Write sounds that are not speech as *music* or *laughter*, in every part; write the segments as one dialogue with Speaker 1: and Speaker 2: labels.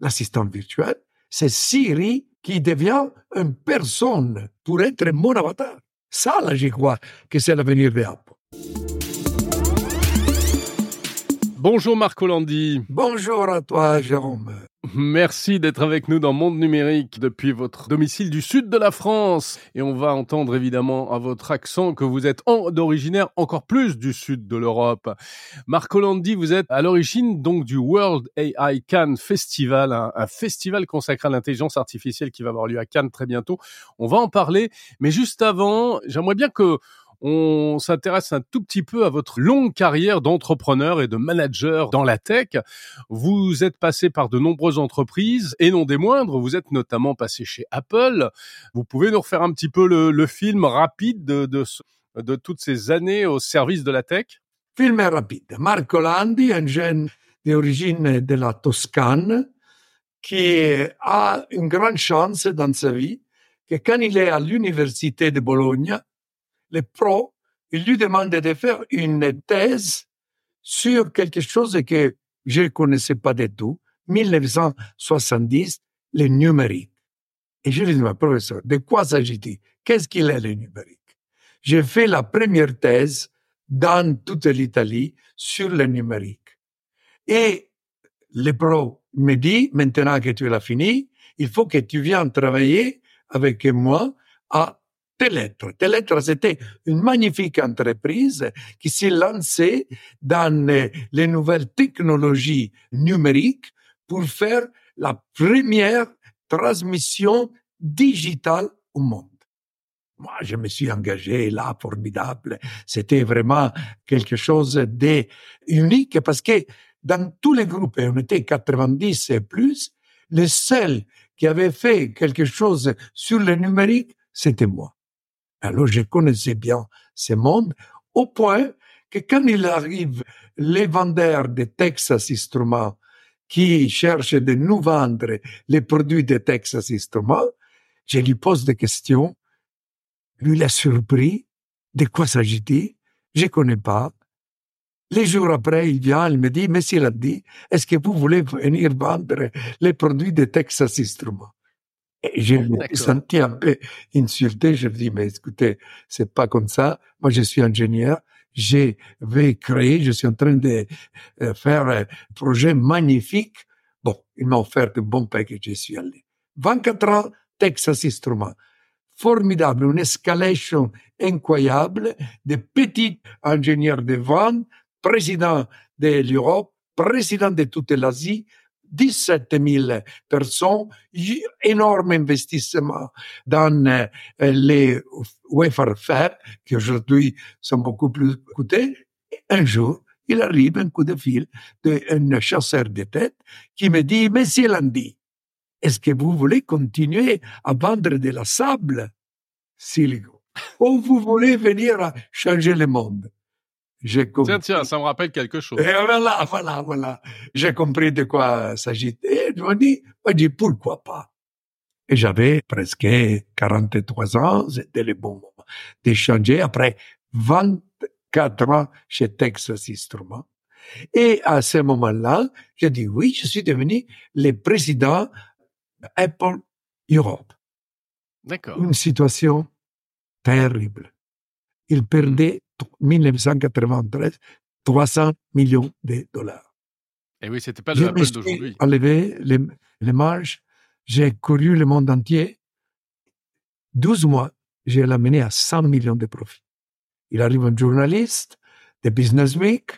Speaker 1: l'assistant virtuel, c'est Siri qui devient une personne pour être mon avatar. Ça, là, j'y crois que c'est l'avenir de Apple.
Speaker 2: Bonjour Marc Hollandi.
Speaker 1: Bonjour à toi, Jérôme.
Speaker 2: Merci d'être avec nous dans Monde Numérique depuis votre domicile du sud de la France. Et on va entendre évidemment à votre accent que vous êtes d'originaire encore plus du sud de l'Europe. Marc Hollandi, vous êtes à l'origine donc du World AI Cannes Festival, un, un festival consacré à l'intelligence artificielle qui va avoir lieu à Cannes très bientôt. On va en parler. Mais juste avant, j'aimerais bien que on s'intéresse un tout petit peu à votre longue carrière d'entrepreneur et de manager dans la tech. Vous êtes passé par de nombreuses entreprises et non des moindres. Vous êtes notamment passé chez Apple. Vous pouvez nous refaire un petit peu le, film rapide de, de, toutes ces années au service de la tech?
Speaker 1: Film rapide. Marco Landi, un jeune d'origine de la Toscane, qui a une grande chance dans sa vie, que quand il est à l'université de Bologne, les pros, ils lui demandent de faire une thèse sur quelque chose que je ne connaissais pas du tout, 1970, le numérique. Et je lui dis, professeur, de quoi s'agit-il? Qu'est-ce qu'il est le numérique? J'ai fait la première thèse dans toute l'Italie sur le numérique. Et le pro me dit, maintenant que tu l'as fini, il faut que tu viennes travailler avec moi à Teletro. C'était une magnifique entreprise qui s'est lancée dans les nouvelles technologies numériques pour faire la première transmission digitale au monde. Moi, je me suis engagé là, formidable. C'était vraiment quelque chose d'unique parce que dans tous les groupes, on était 90 et plus, le seul qui avait fait quelque chose sur le numérique, c'était moi. Alors je connaissais bien ce monde au point que quand il arrive les vendeurs de Texas Instruments qui cherchent de nous vendre les produits de Texas Instruments, je lui pose des questions. Lui, est surpris. De quoi s'agit-il? Je connais pas. Les jours après, il vient, il me dit, mais s'il a dit, est-ce que vous voulez venir vendre les produits de Texas Instruments? Et je me suis senti un peu insulté. Je me dis, mais écoutez, c'est pas comme ça. Moi, je suis ingénieur. Je vais créer, je suis en train de euh, faire un projet magnifique. Bon, il m'a offert un bon package, je suis allé. 24 ans, Texas Instruments. Formidable, une escalation incroyable de petits ingénieurs de vente, président de l'Europe, président de toute l'Asie, 17 000 personnes, énorme investissement dans euh, les wafer fab, qui aujourd'hui sont beaucoup plus coûtés. un jour, il arrive un coup de fil d'un chasseur de tête qui me dit, Monsieur Landy, est-ce que vous voulez continuer à vendre de la sable silicone ou vous voulez venir changer le monde?
Speaker 2: J'ai compris. Tiens, tiens, ça me rappelle quelque chose.
Speaker 1: Et voilà, voilà, voilà. J'ai compris de quoi s'agit. Et je me dis, je dis, pourquoi pas? Et j'avais presque 43 ans, c'était le bon moment d'échanger après 24 ans chez Texas Instruments. Et à ce moment-là, j'ai dit oui, je suis devenu le président d'Apple Europe.
Speaker 2: D'accord.
Speaker 1: Une situation terrible. Il perdait 1993, 300 millions de dollars.
Speaker 2: Et eh oui, c'était pas le Apple d'aujourd'hui.
Speaker 1: enlevé les, les marges. J'ai couru le monde entier. 12 mois, j'ai l'amené à 100 millions de profits. Il arrive un journaliste de Business Week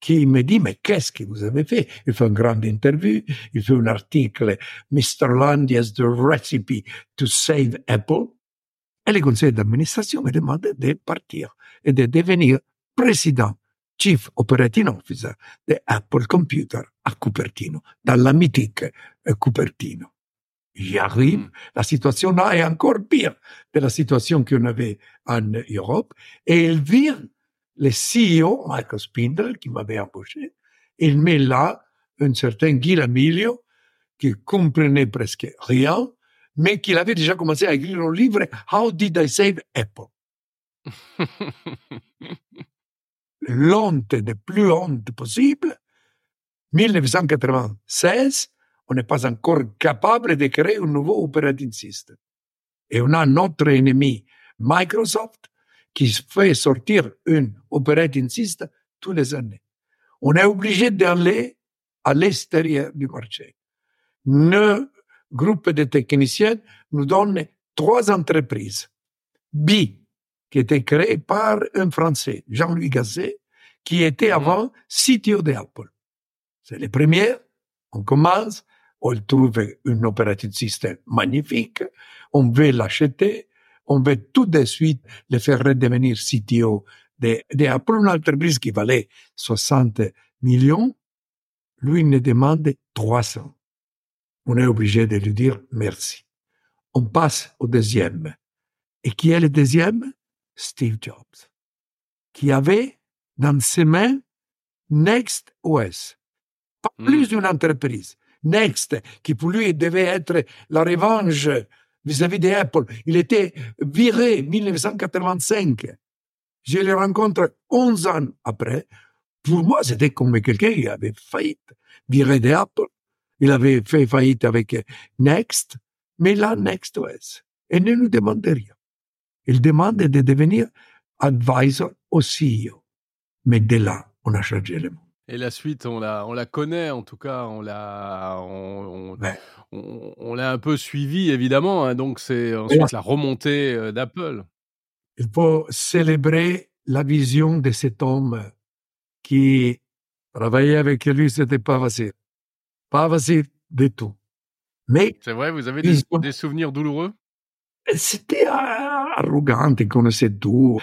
Speaker 1: qui me dit, mais qu'est-ce que vous avez fait? Il fait une grande interview, il fait un article, Mr. Landy has the recipe to save Apple. Et le conseil d'administration me demande de partir et de devenir président, Chief Operating Officer de Apple Computer à Cupertino, dans la mythique Cupertino. J'y arrive, mm. la situation là est encore pire de la situation qu'on avait en Europe, et il vient le CEO, Michael Spindler, qui m'avait embauché, il met là un certain Guy Emilio, qui comprenait presque rien, mais qu'il avait déjà commencé à écrire un livre, How Did I Save Apple? *laughs* L'honte de plus honte possible. 1996, on n'est pas encore capable de créer un nouveau operating system. Et on a notre ennemi, Microsoft, qui fait sortir un operating system tous les années. On est obligé d'aller à l'extérieur du marché. Nos groupes de techniciens nous donnent trois entreprises. B, qui était créé par un Français, Jean-Louis Gazet, qui était mhm. avant CTO d'Apple. C'est le premier. On commence, on trouve un operating system magnifique, on veut l'acheter, on veut tout de suite le faire redevenir CTO d'Apple, une entreprise qui valait 60 millions. Lui, il ne demande 300. On est obligé de lui dire merci. On passe au deuxième. Et qui est le deuxième? Steve Jobs, qui avait dans ses mains Next OS. Pas hmm. plus d'une entreprise. Next, qui pour lui devait être la revanche vis-à-vis d'Apple. Il était viré en 1985. Je le rencontre 11 ans après. Pour moi, c'était comme quelqu'un qui avait faillite, viré d'Apple. Il avait fait faillite avec Next, mais là, Next OS. Et ne nous demande rien. Il demande de devenir advisor au CEO. Mais de là, on a changé le monde.
Speaker 2: Et la suite, on la, on la connaît, en tout cas, on l'a, on, on, l'a un peu suivi, évidemment. Hein, donc, c'est ensuite la remontée euh, d'Apple.
Speaker 1: Il faut célébrer la vision de cet homme qui travaillait avec lui, c'était pas facile. Pas facile du tout. Mais.
Speaker 2: C'est vrai, vous avez des, souvenirs douloureux?
Speaker 1: C'était arrogant, il connaissait tout.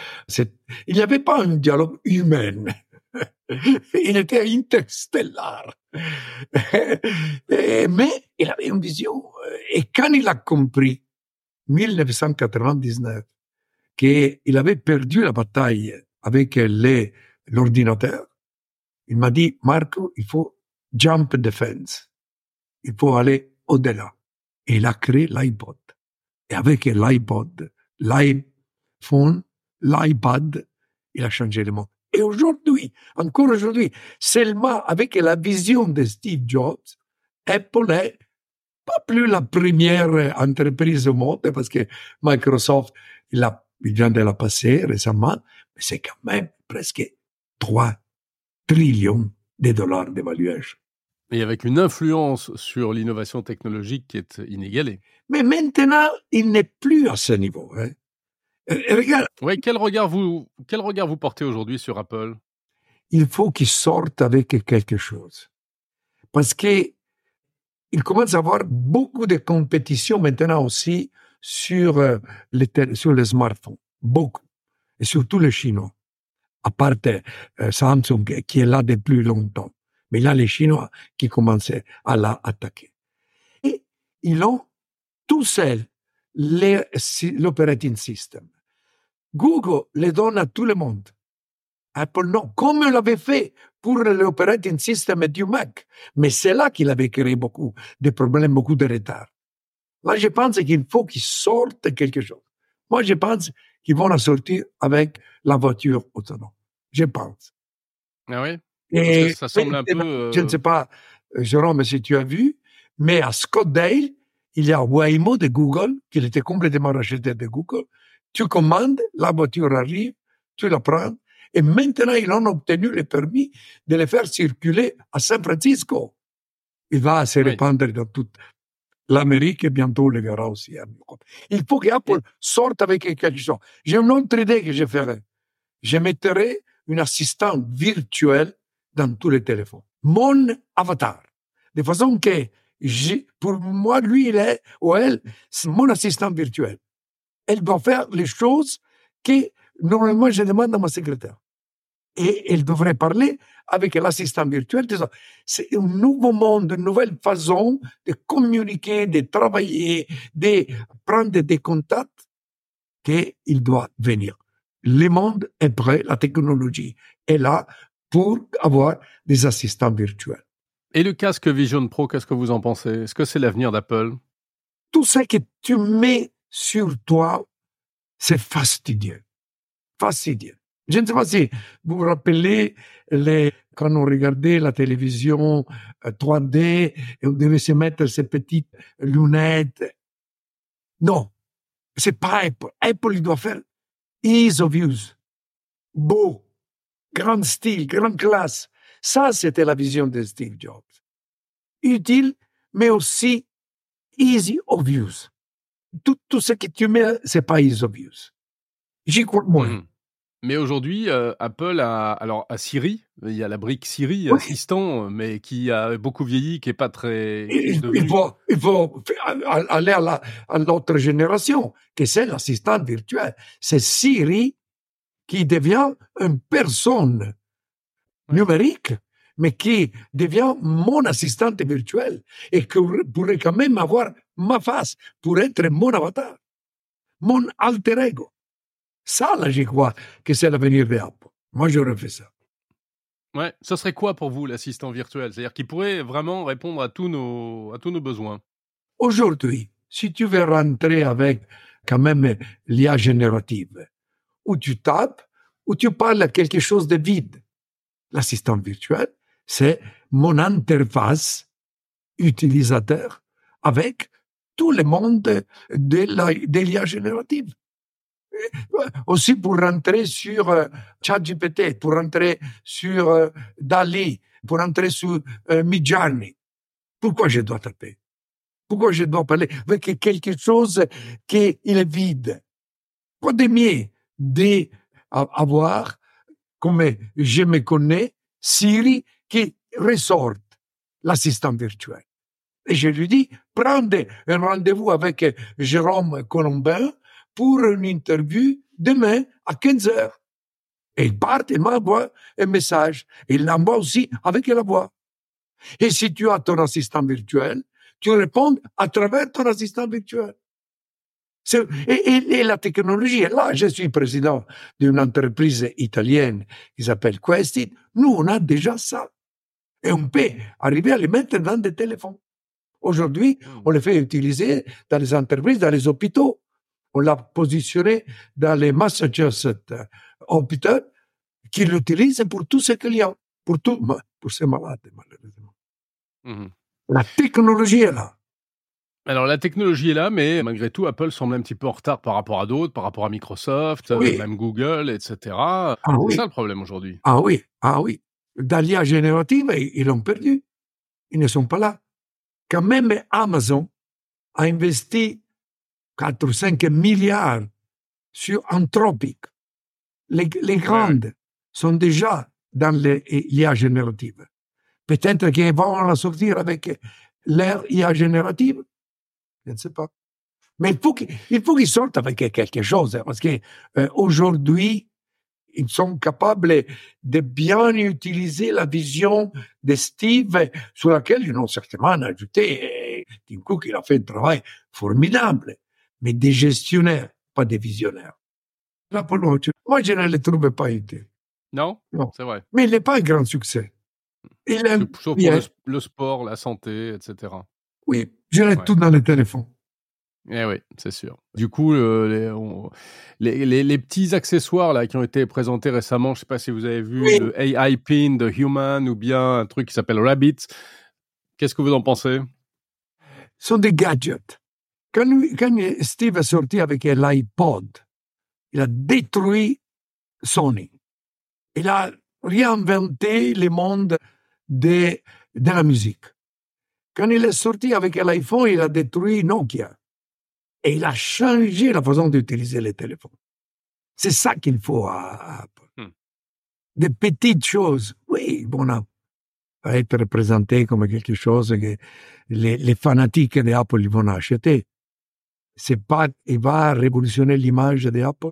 Speaker 1: Il n'y avait pas un dialogue humain. *laughs* il était interstellar. *laughs* Mais il avait une vision. Et quand il a compris, 1999, qu'il avait perdu la bataille avec l'ordinateur, il m'a dit, Marco, il faut jump the fence. Il faut aller au-delà. Et il a créé l'iPod. Et avec l'iPod, l'iPhone, l'iPad, il a changé le monde. Et aujourd'hui, encore aujourd'hui, seulement avec la vision de Steve Jobs, Apple est pas plus la première entreprise au monde parce que Microsoft, il, a, il vient de la passer récemment, mais c'est quand même presque 3 trillions de dollars d'évaluation.
Speaker 2: Et avec une influence sur l'innovation technologique qui est inégalée.
Speaker 1: Mais maintenant, il n'est plus à ce niveau. Hein.
Speaker 2: Euh, oui, quel regard vous, quel regard vous portez aujourd'hui sur Apple?
Speaker 1: Il faut qu'il sorte avec quelque chose. Parce que il commence à avoir beaucoup de compétition maintenant aussi sur euh, les, sur les smartphones. Beaucoup. Et surtout les Chinois. À part euh, Samsung, qui est là depuis longtemps. Mais là, les Chinois qui commencent à l'attaquer. Et ils ont tout seuls l'operating system. Google les donne à tout le monde. Apple non, comme il l'avait fait pour l'operating system du Mac. Mais c'est là qu'il avait créé beaucoup de problèmes, beaucoup de retard. Là, je pense qu'il faut qu'ils sortent quelque chose. Moi, je pense qu'ils vont la sortir avec la voiture autonome. Je pense.
Speaker 2: Ah oui? Et ça semble un peu.
Speaker 1: Je ne sais pas, euh, Jérôme, si tu as vu, mais à Scottsdale, il y a Waymo de Google, qui était complètement racheté de Google, tu commandes, la voiture arrive, tu la prends, et maintenant ils ont obtenu le permis de le faire circuler à San Francisco. Il va se répandre dans toute l'Amérique et bientôt le verra aussi. Il faut qu'Apple sorte avec quelque chose. J'ai une autre idée que je ferai. Je mettrai une assistante virtuelle dans tous les téléphones. Mon avatar. De façon que, pour moi, lui, il est, ou elle, c'est mon assistant virtuel elle doit faire les choses que normalement je demande à ma secrétaire. Et elle devrait parler avec l'assistant virtuel. C'est un nouveau monde, une nouvelle façon de communiquer, de travailler, de prendre des contacts qu'il doit venir. Le monde est prêt, la technologie est là pour avoir des assistants virtuels.
Speaker 2: Et le casque Vision Pro, qu'est-ce que vous en pensez? Est-ce que c'est l'avenir d'Apple?
Speaker 1: Tout ce que tu mets sur toi, c'est fastidieux. Fastidieux. Je ne sais pas si vous vous rappelez les quand on regardait la télévision 3D et on devait se mettre ces petites lunettes. Non, c'est pas Apple. Apple, il doit faire ease of use. Beau, grand style, grande classe. Ça, c'était la vision de Steve Jobs. Utile, mais aussi easy of use. Tout, tout ce que tu mets, c'est pas easy of use. J'y crois moins. Mmh.
Speaker 2: Mais aujourd'hui, euh, Apple a alors à Siri, il y a la brique Siri assistant, mais qui a beaucoup vieilli, qui est pas très.
Speaker 1: Il, faut, il faut aller à l'autre génération, que c'est l'assistant virtuel. C'est Siri qui devient une personne numérique, mais qui devient mon assistante virtuelle et qui pourrait quand même avoir ma face pour être mon avatar, mon alter ego. Ça, là, j'y crois que c'est l'avenir d'Apple. Moi, j'aurais fait ça.
Speaker 2: Ouais, ce serait quoi pour vous l'assistant virtuel? C'est-à-dire qu'il pourrait vraiment répondre à tous nos, à tous nos besoins.
Speaker 1: Aujourd'hui, si tu veux rentrer avec quand même l'IA générative, où tu tapes, où tu parles à quelque chose de vide, l'assistant virtuel, c'est mon interface utilisateur avec tout le monde de l'IA générative aussi pour rentrer sur euh, ChatGPT, pour rentrer sur euh, Dali, pour rentrer sur euh. Pourquoi je dois taper? Pourquoi je dois parler? Avec quelque chose qui est vide Quoi de mieux d'avoir, comme je me connais, Siri qui ressort l'assistant virtuel. Et je lui dis, prenez un rendez-vous avec Jérôme Colombin pour une interview demain à 15 heures. Et il part, il m'envoie un message. Il l'envoie aussi avec la voix. Et si tu as ton assistant virtuel, tu réponds à travers ton assistant virtuel. Et, la technologie là. Je suis président d'une entreprise italienne qui s'appelle Questit. Nous, on a déjà ça. Et on peut arriver à les mettre dans des téléphones. Aujourd'hui, on les fait utiliser dans les entreprises, dans les hôpitaux on l'a positionné dans les Massachusetts hôpitaux qui l'utilisent pour tous ses clients, pour tout, pour ses malades, malheureusement. Mmh la technologie est là.
Speaker 2: Alors la technologie est là, mais malgré tout, Apple semble un petit peu en retard par rapport à d'autres, par rapport à Microsoft, même Google, etc. Ah, c'est ça le problème aujourd'hui.
Speaker 1: Ah oui, ah oui. Dans l'IA générative, ils l'ont perdu. Ils ne sont pas là. Quand même Amazon a investi 4 ou 5 milliards sur Anthropic. Les, les grandes sont déjà dans l'IA générative. Peut-être qu'ils vont la sortir avec leur IA générative. Je ne sais pas. Mais il faut qu'ils sortent avec quelque chose, hein, parce qu'aujourd'hui, euh, ils sont capables de bien utiliser la vision de Steve, sur laquelle ils ont certainement ajouté. Tim Cook, il a fait un travail formidable mais des gestionnaires, pas des visionnaires. moi, je ne le trouve pas utile.
Speaker 2: Non, non. c'est vrai.
Speaker 1: Mais il n'est pas un grand succès.
Speaker 2: Il aime pour le, sport, la santé, etc.
Speaker 1: Oui, j'ai tout dans le téléphone.
Speaker 2: Eh oui, c'est sûr. Du coup, les, les, les, petits accessoires là qui ont été présentés récemment, je ne sais pas si vous avez vu le AI Pin de Human ou bien un truc qui s'appelle Rabbit. Qu'est-ce que vous en pensez?
Speaker 1: Ce sont des gadgets. Quand, Steve est sorti avec l'iPod, il a détruit Sony. Il a réinventé le monde de, de la musique. Quand il est sorti avec l'iPhone, il a détruit Nokia. Et il a changé la façon d'utiliser les téléphones. C'est ça qu'il faut à Apple. Hmm. Des petites choses. Oui, bon, à être présenté comme quelque chose que les, les fanatiques d'Apple vont acheter c'est pas, il va révolutionner l'image d'Apple.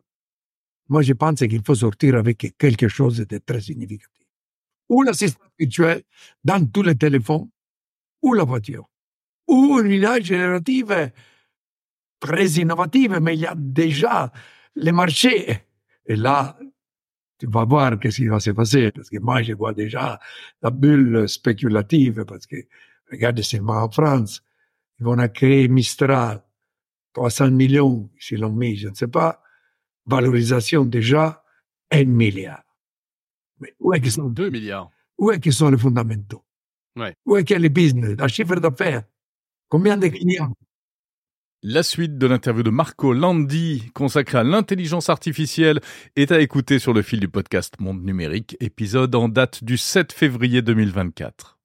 Speaker 1: Moi, je pense qu'il faut sortir avec quelque chose de très significatif. Ou l'assistant virtuel dans tous les téléphones, ou la voiture, ou une image générative très innovative, mais il y a déjà le marché. Et là, tu vas voir ce qui va se passer, parce que moi, je vois déjà la bulle spéculative, parce que, regardez seulement en France, ils vont créer Mistral, 300 millions, s'ils l'ont mis, je ne sais pas. Valorisation déjà, 1 milliard.
Speaker 2: Mais où est 2 milliards.
Speaker 1: où est-ce qu'ils sont les fondamentaux?
Speaker 3: Ouais.
Speaker 1: Où est qu'il y a les business, la chiffre d'affaires Combien de clients?
Speaker 3: La suite de l'interview de Marco Landi consacrée à l'intelligence artificielle est à écouter sur le fil du podcast Monde Numérique, épisode en date du 7 février 2024.